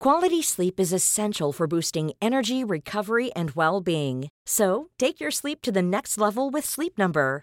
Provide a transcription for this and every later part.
Quality sleep is essential for boosting energy, recovery, and well being. So, take your sleep to the next level with Sleep Number.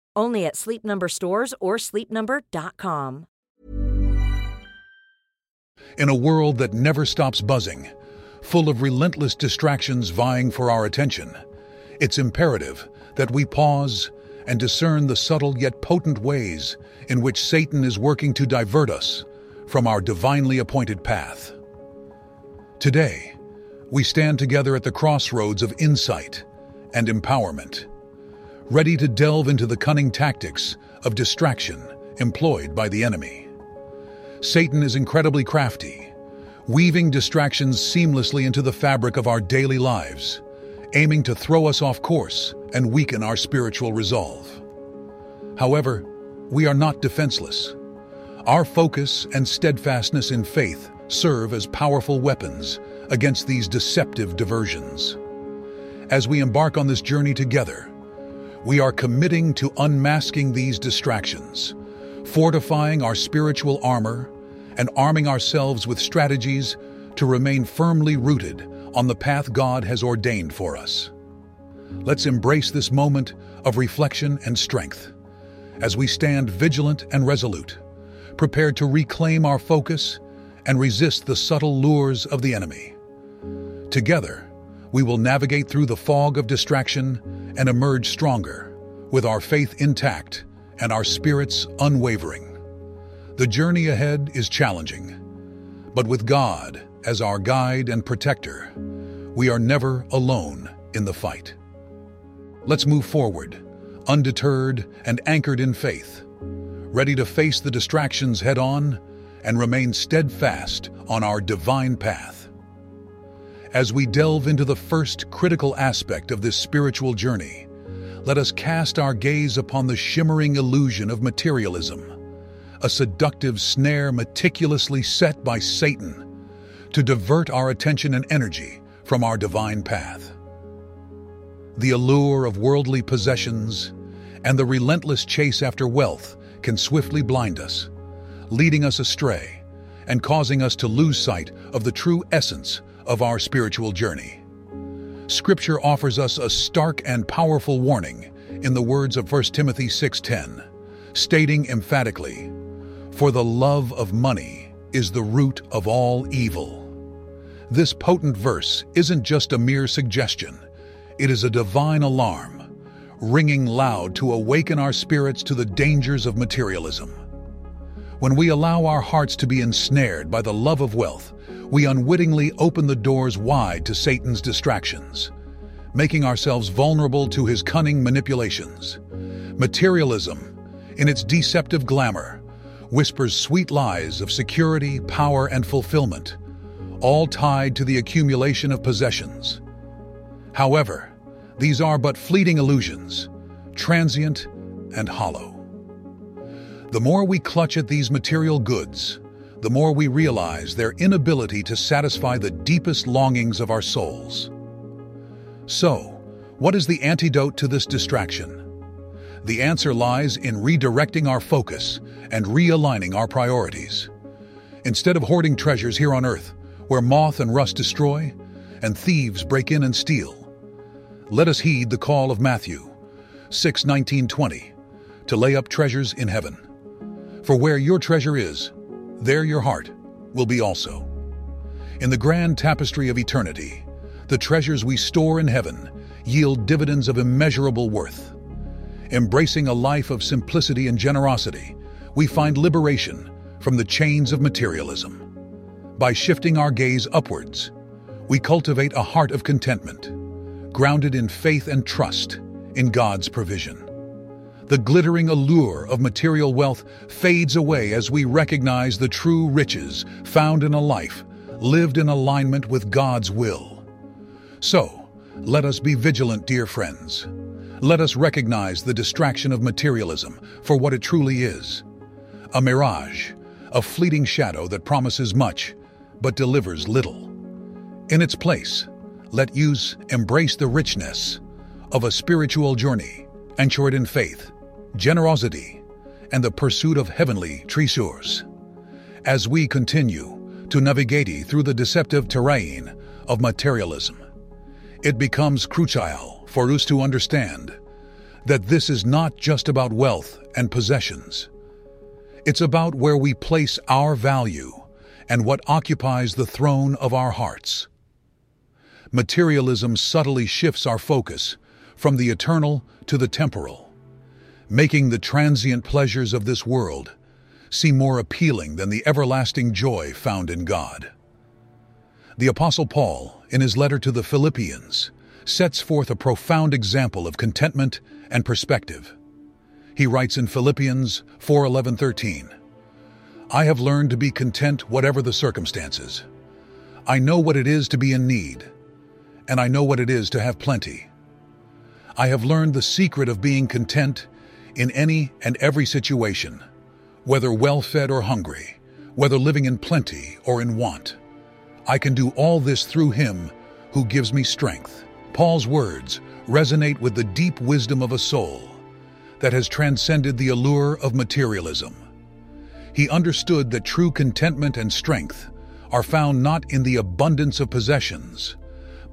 Only at Sleep Number stores or sleepnumber.com. In a world that never stops buzzing, full of relentless distractions vying for our attention, it's imperative that we pause and discern the subtle yet potent ways in which Satan is working to divert us from our divinely appointed path. Today, we stand together at the crossroads of insight and empowerment, ready to delve into the cunning tactics of distraction employed by the enemy. Satan is incredibly crafty, weaving distractions seamlessly into the fabric of our daily lives, aiming to throw us off course and weaken our spiritual resolve. However, we are not defenseless. Our focus and steadfastness in faith serve as powerful weapons against these deceptive diversions. As we embark on this journey together, we are committing to unmasking these distractions, fortifying our spiritual armor, and arming ourselves with strategies to remain firmly rooted on the path God has ordained for us. Let's embrace this moment of reflection and strength as we stand vigilant and resolute, prepared to reclaim our focus and resist the subtle lures of the enemy. Together, we will navigate through the fog of distraction and emerge stronger, with our faith intact and our spirits unwavering. The journey ahead is challenging, but with God as our guide and protector, we are never alone in the fight. Let's move forward, undeterred and anchored in faith, ready to face the distractions head on and remain steadfast on our divine path. As we delve into the first critical aspect of this spiritual journey, let us cast our gaze upon the shimmering illusion of materialism, a seductive snare meticulously set by Satan to divert our attention and energy from our divine path. The allure of worldly possessions and the relentless chase after wealth can swiftly blind us, leading us astray and causing us to lose sight of the true essence of our spiritual journey. Scripture offers us a stark and powerful warning in the words of 1 Timothy 6:10, stating emphatically, "For the love of money is the root of all evil." This potent verse isn't just a mere suggestion, it is a divine alarm, ringing loud to awaken our spirits to the dangers of materialism. When we allow our hearts to be ensnared by the love of wealth, we unwittingly open the doors wide to Satan's distractions, making ourselves vulnerable to his cunning manipulations. Materialism, in its deceptive glamour, whispers sweet lies of security, power, and fulfillment, all tied to the accumulation of possessions. However, these are but fleeting illusions, transient and hollow. The more we clutch at these material goods, the more we realize their inability to satisfy the deepest longings of our souls. So, what is the antidote to this distraction? The answer lies in redirecting our focus and realigning our priorities. Instead of hoarding treasures here on earth, where moth and rust destroy, and thieves break in and steal, let us heed the call of Matthew 6 19 20 to lay up treasures in heaven. For where your treasure is, there your heart will be also. In the grand tapestry of eternity, the treasures we store in heaven yield dividends of immeasurable worth. Embracing a life of simplicity and generosity, we find liberation from the chains of materialism. By shifting our gaze upwards, we cultivate a heart of contentment, grounded in faith and trust in God's provision the glittering allure of material wealth fades away as we recognize the true riches found in a life lived in alignment with God's will. So, let us be vigilant, dear friends. Let us recognize the distraction of materialism for what it truly is a mirage, a fleeting shadow that promises much but delivers little. In its place, let use embrace the richness of a spiritual journey anchored in faith generosity, and the pursuit of heavenly treasures. As we continue to navigate through the deceptive terrain of materialism, it becomes crucial for us to understand that this is not just about wealth and possessions. It's about where we place our value and what occupies the throne of our hearts. Materialism subtly shifts our focus from the eternal to the temporal making the transient pleasures of this world seem more appealing than the everlasting joy found in God. The Apostle Paul, in his letter to the Philippians, sets forth a profound example of contentment and perspective. He writes in Philippians 4:11-13, I have learned to be content whatever the circumstances. I know what it is to be in need, and I know what it is to have plenty. I have learned the secret of being content in any and every situation, whether well fed or hungry, whether living in plenty or in want. I can do all this through Him who gives me strength. Paul's words resonate with the deep wisdom of a soul that has transcended the allure of materialism. He understood that true contentment and strength are found not in the abundance of possessions,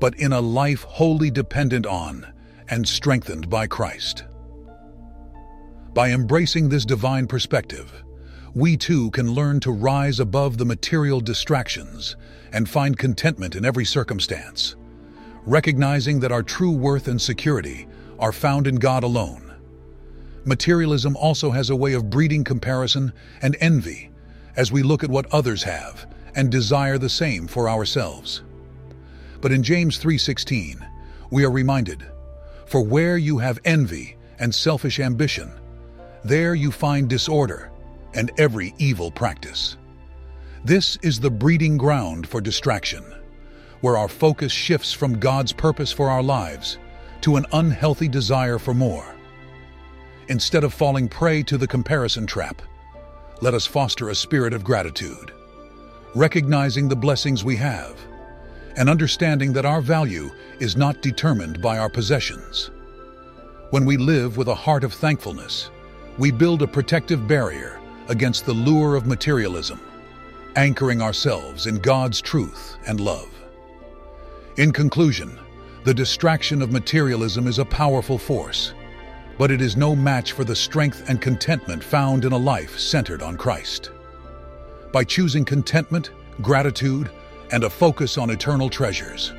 but in a life wholly dependent on and strengthened by Christ. By embracing this divine perspective, we too can learn to rise above the material distractions and find contentment in every circumstance, recognizing that our true worth and security are found in God alone. Materialism also has a way of breeding comparison and envy as we look at what others have and desire the same for ourselves. But in James 3:16, we are reminded, "For where you have envy and selfish ambition, there you find disorder and every evil practice. This is the breeding ground for distraction, where our focus shifts from God's purpose for our lives to an unhealthy desire for more. Instead of falling prey to the comparison trap, let us foster a spirit of gratitude, recognizing the blessings we have, and understanding that our value is not determined by our possessions. When we live with a heart of thankfulness, we build a protective barrier against the lure of materialism, anchoring ourselves in God's truth and love. In conclusion, the distraction of materialism is a powerful force, but it is no match for the strength and contentment found in a life centered on Christ. By choosing contentment, gratitude, and a focus on eternal treasures,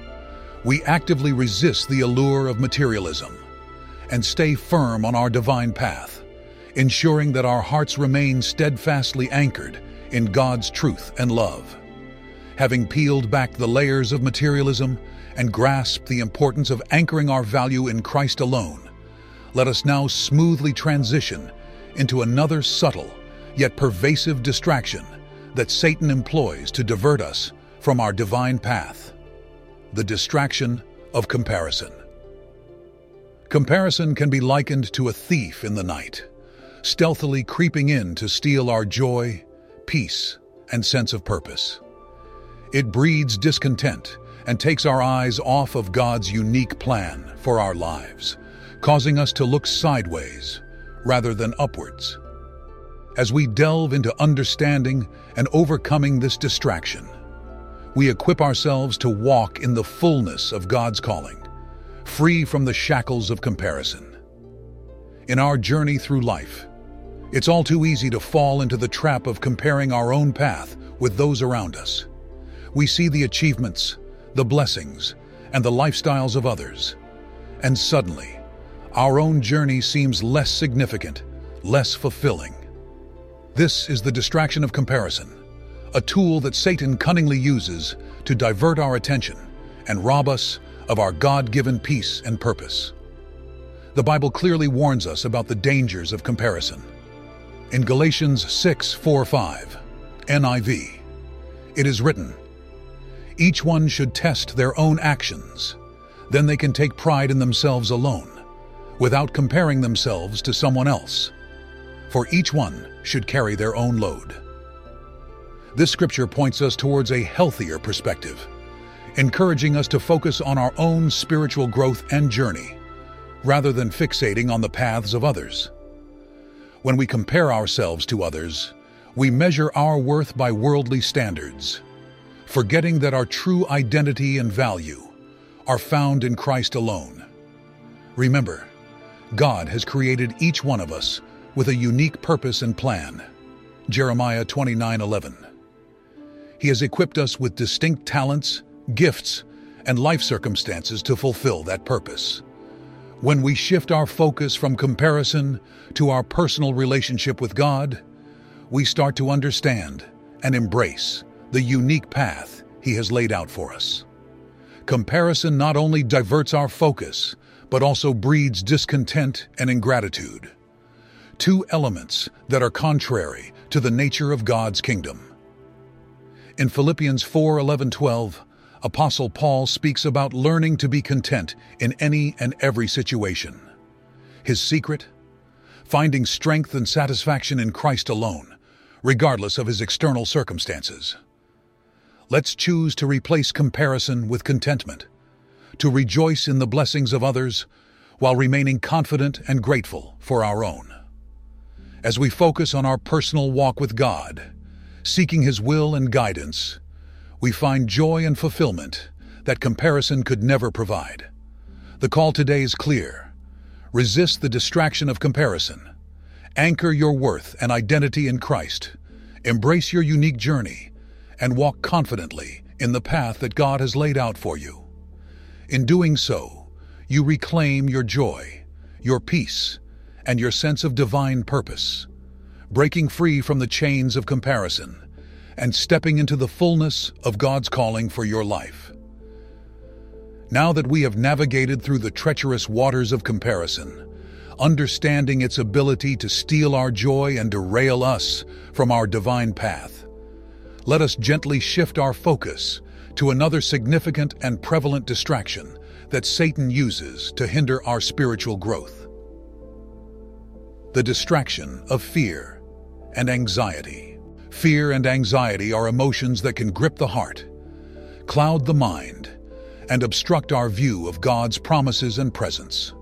we actively resist the allure of materialism and stay firm on our divine path ensuring that our hearts remain steadfastly anchored in God's truth and love. Having peeled back the layers of materialism and grasped the importance of anchoring our value in Christ alone, let us now smoothly transition into another subtle yet pervasive distraction that Satan employs to divert us from our divine path. The distraction of comparison. Comparison can be likened to a thief in the night, stealthily creeping in to steal our joy, peace, and sense of purpose. It breeds discontent and takes our eyes off of God's unique plan for our lives, causing us to look sideways rather than upwards. As we delve into understanding and overcoming this distraction, we equip ourselves to walk in the fullness of God's calling, free from the shackles of comparison. In our journey through life, it's all too easy to fall into the trap of comparing our own path with those around us. We see the achievements, the blessings, and the lifestyles of others, and suddenly, our own journey seems less significant, less fulfilling. This is the distraction of comparison, a tool that Satan cunningly uses to divert our attention and rob us of our God-given peace and purpose. The Bible clearly warns us about the dangers of comparison. In Galatians 6, 4, 5, NIV, it is written, Each one should test their own actions. Then they can take pride in themselves alone, without comparing themselves to someone else. For each one should carry their own load. This scripture points us towards a healthier perspective, encouraging us to focus on our own spiritual growth and journey, rather than fixating on the paths of others. When we compare ourselves to others, we measure our worth by worldly standards, forgetting that our true identity and value are found in Christ alone. Remember, God has created each one of us with a unique purpose and plan. Jeremiah 29:11. He has equipped us with distinct talents, gifts, and life circumstances to fulfill that purpose. When we shift our focus from comparison to our personal relationship with God, we start to understand and embrace the unique path He has laid out for us. Comparison not only diverts our focus, but also breeds discontent and ingratitude. Two elements that are contrary to the nature of God's kingdom. In Philippians 4 11 12, Apostle Paul speaks about learning to be content in any and every situation. His secret? Finding strength and satisfaction in Christ alone, regardless of his external circumstances. Let's choose to replace comparison with contentment, to rejoice in the blessings of others while remaining confident and grateful for our own. As we focus on our personal walk with God, seeking His will and guidance, we find joy and fulfillment that comparison could never provide. The call today is clear. Resist the distraction of comparison. Anchor your worth and identity in Christ. Embrace your unique journey and walk confidently in the path that God has laid out for you. In doing so, you reclaim your joy, your peace, and your sense of divine purpose breaking free from the chains of comparison, and stepping into the fullness of God's calling for your life. Now that we have navigated through the treacherous waters of comparison, understanding its ability to steal our joy and derail us from our divine path, let us gently shift our focus to another significant and prevalent distraction that Satan uses to hinder our spiritual growth. The distraction of fear and anxiety. Fear and anxiety are emotions that can grip the heart, cloud the mind, and obstruct our view of God's promises and presence.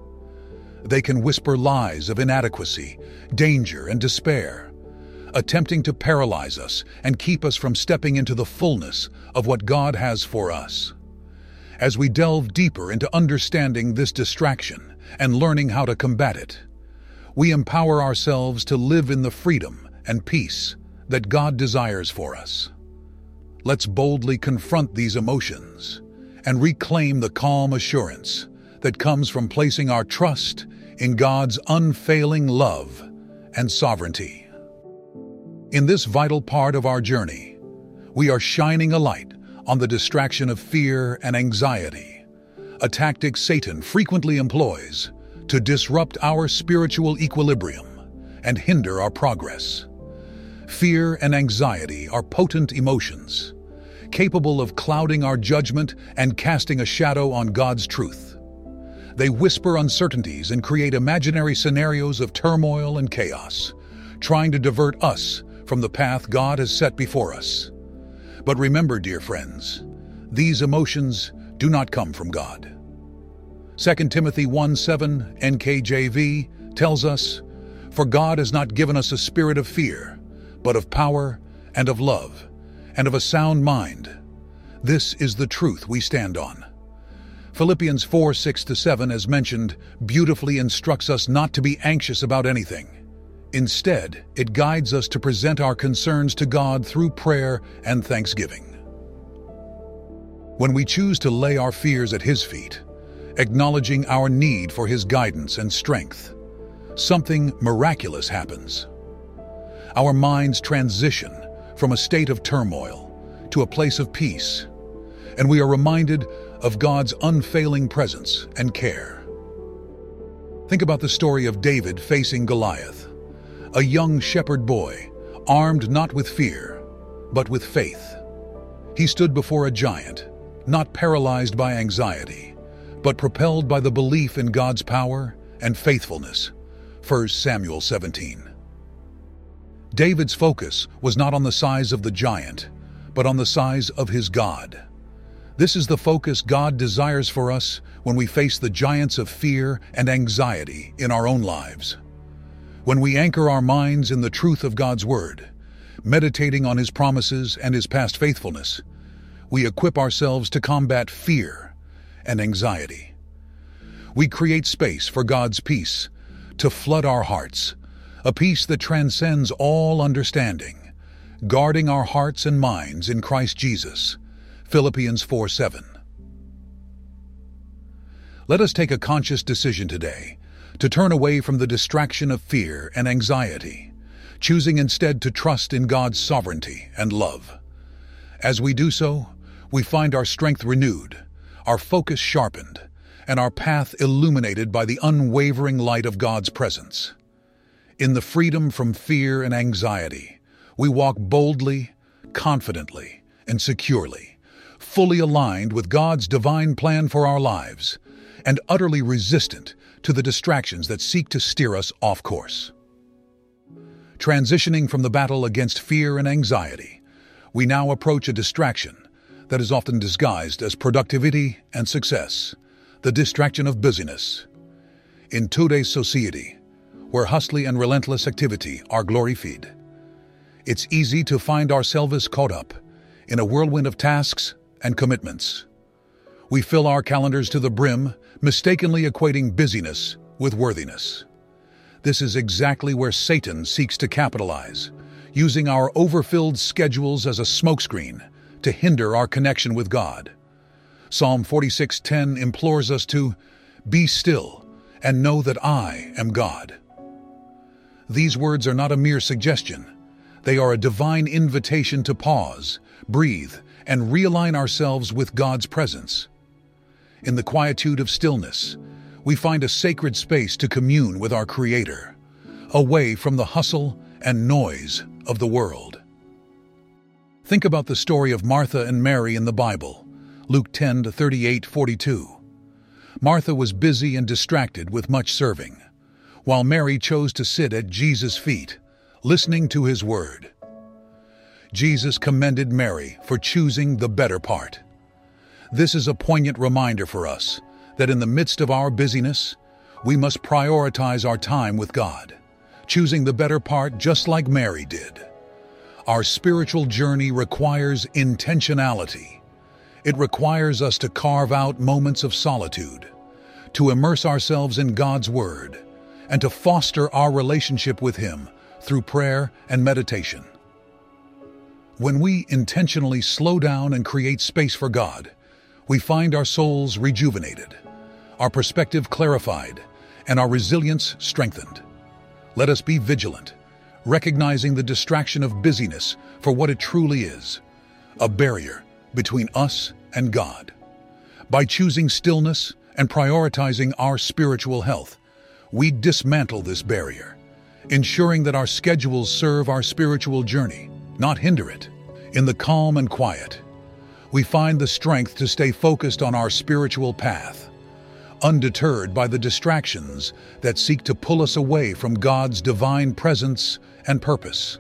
They can whisper lies of inadequacy, danger, and despair, attempting to paralyze us and keep us from stepping into the fullness of what God has for us. As we delve deeper into understanding this distraction and learning how to combat it, we empower ourselves to live in the freedom and peace that God desires for us. Let's boldly confront these emotions and reclaim the calm assurance that comes from placing our trust in God's unfailing love and sovereignty. In this vital part of our journey, we are shining a light on the distraction of fear and anxiety, a tactic Satan frequently employs to disrupt our spiritual equilibrium and hinder our progress. Fear and anxiety are potent emotions, capable of clouding our judgment and casting a shadow on God's truth. They whisper uncertainties and create imaginary scenarios of turmoil and chaos, trying to divert us from the path God has set before us. But remember, dear friends, these emotions do not come from God. 2 Timothy 1:7 NKJV tells us, For God has not given us a spirit of fear, but of power and of love and of a sound mind. This is the truth we stand on. Philippians 4 6 7, as mentioned, beautifully instructs us not to be anxious about anything. Instead, it guides us to present our concerns to God through prayer and thanksgiving. When we choose to lay our fears at His feet, acknowledging our need for His guidance and strength, something miraculous happens. Our minds transition from a state of turmoil to a place of peace, and we are reminded of God's unfailing presence and care. Think about the story of David facing Goliath, a young shepherd boy, armed not with fear, but with faith. He stood before a giant, not paralyzed by anxiety, but propelled by the belief in God's power and faithfulness. 1 Samuel 17. David's focus was not on the size of the giant, but on the size of his God. This is the focus God desires for us when we face the giants of fear and anxiety in our own lives. When we anchor our minds in the truth of God's Word, meditating on His promises and His past faithfulness, we equip ourselves to combat fear and anxiety. We create space for God's peace to flood our hearts, a peace that transcends all understanding guarding our hearts and minds in Christ Jesus. Philippians 4 7. Let us take a conscious decision today to turn away from the distraction of fear and anxiety, choosing instead to trust in God's sovereignty and love. As we do so, we find our strength renewed, our focus sharpened, and our path illuminated by the unwavering light of God's presence. In the freedom from fear and anxiety, we walk boldly, confidently, and securely, fully aligned with God's divine plan for our lives, and utterly resistant to the distractions that seek to steer us off course. Transitioning from the battle against fear and anxiety, we now approach a distraction that is often disguised as productivity and success, the distraction of busyness. In today's society, where hustling and relentless activity are glory feed, it's easy to find ourselves caught up in a whirlwind of tasks and commitments. We fill our calendars to the brim, mistakenly equating busyness with worthiness. This is exactly where Satan seeks to capitalize, using our overfilled schedules as a smokescreen to hinder our connection with God. Psalm 46:10 implores us to be still and know that I am God. These words are not a mere suggestion. They are a divine invitation to pause, breathe, and realign ourselves with God's presence. In the quietude of stillness, we find a sacred space to commune with our Creator, away from the hustle and noise of the world. Think about the story of Martha and Mary in the Bible, Luke 10 38 42. Martha was busy and distracted with much serving, while Mary chose to sit at Jesus' feet listening to his word. Jesus commended Mary for choosing the better part. This is a poignant reminder for us that in the midst of our busyness, we must prioritize our time with God, choosing the better part just like Mary did. Our spiritual journey requires intentionality. It requires us to carve out moments of solitude, to immerse ourselves in God's Word, and to foster our relationship with Him through prayer and meditation. When we intentionally slow down and create space for God, we find our souls rejuvenated, our perspective clarified, and our resilience strengthened. Let us be vigilant, recognizing the distraction of busyness for what it truly is a barrier between us and God. By choosing stillness and prioritizing our spiritual health, we dismantle this barrier ensuring that our schedules serve our spiritual journey, not hinder it. In the calm and quiet, we find the strength to stay focused on our spiritual path, undeterred by the distractions that seek to pull us away from God's divine presence and purpose.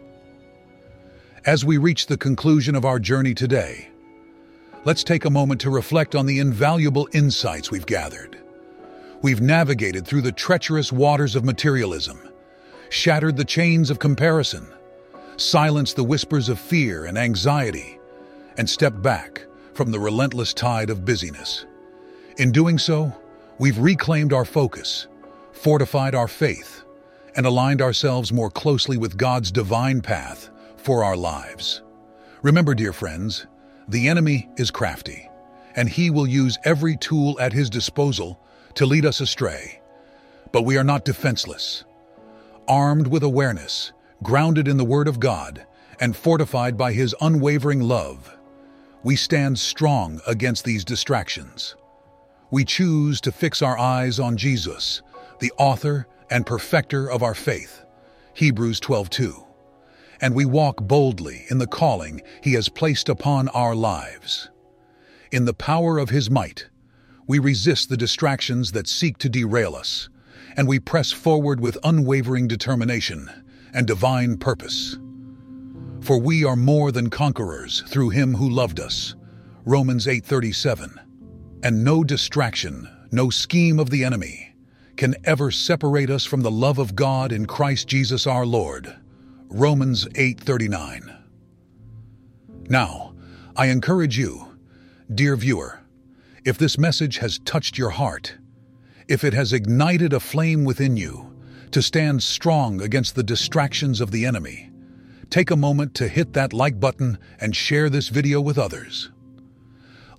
As we reach the conclusion of our journey today, let's take a moment to reflect on the invaluable insights we've gathered. We've navigated through the treacherous waters of materialism, shattered the chains of comparison, silenced the whispers of fear and anxiety, and stepped back from the relentless tide of busyness. In doing so, we've reclaimed our focus, fortified our faith, and aligned ourselves more closely with God's divine path for our lives. Remember, dear friends, the enemy is crafty, and he will use every tool at his disposal to lead us astray. But we are not defenseless. Armed with awareness, grounded in the Word of God, and fortified by His unwavering love, we stand strong against these distractions. We choose to fix our eyes on Jesus, the author and perfecter of our faith, Hebrews 12:2, and we walk boldly in the calling He has placed upon our lives. In the power of His might, we resist the distractions that seek to derail us, and we press forward with unwavering determination and divine purpose. For we are more than conquerors through him who loved us. Romans 8:37. And no distraction, no scheme of the enemy can ever separate us from the love of God in Christ Jesus our Lord. Romans 8:39. Now, I encourage you, dear viewer, if this message has touched your heart, if it has ignited a flame within you, to stand strong against the distractions of the enemy, take a moment to hit that like button and share this video with others.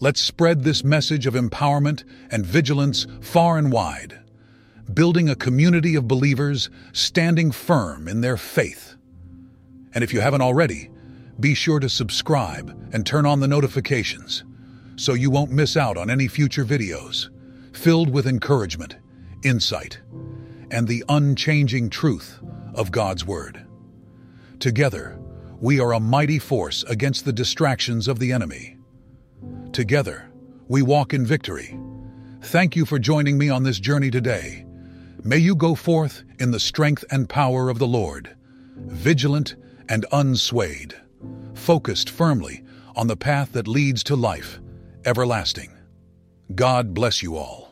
Let's spread this message of empowerment and vigilance far and wide, building a community of believers standing firm in their faith. And if you haven't already, be sure to subscribe and turn on the notifications so you won't miss out on any future videos filled with encouragement, insight, and the unchanging truth of God's Word. Together, we are a mighty force against the distractions of the enemy. Together, we walk in victory. Thank you for joining me on this journey today. May you go forth in the strength and power of the Lord, vigilant and unswayed, focused firmly on the path that leads to life everlasting. God bless you all.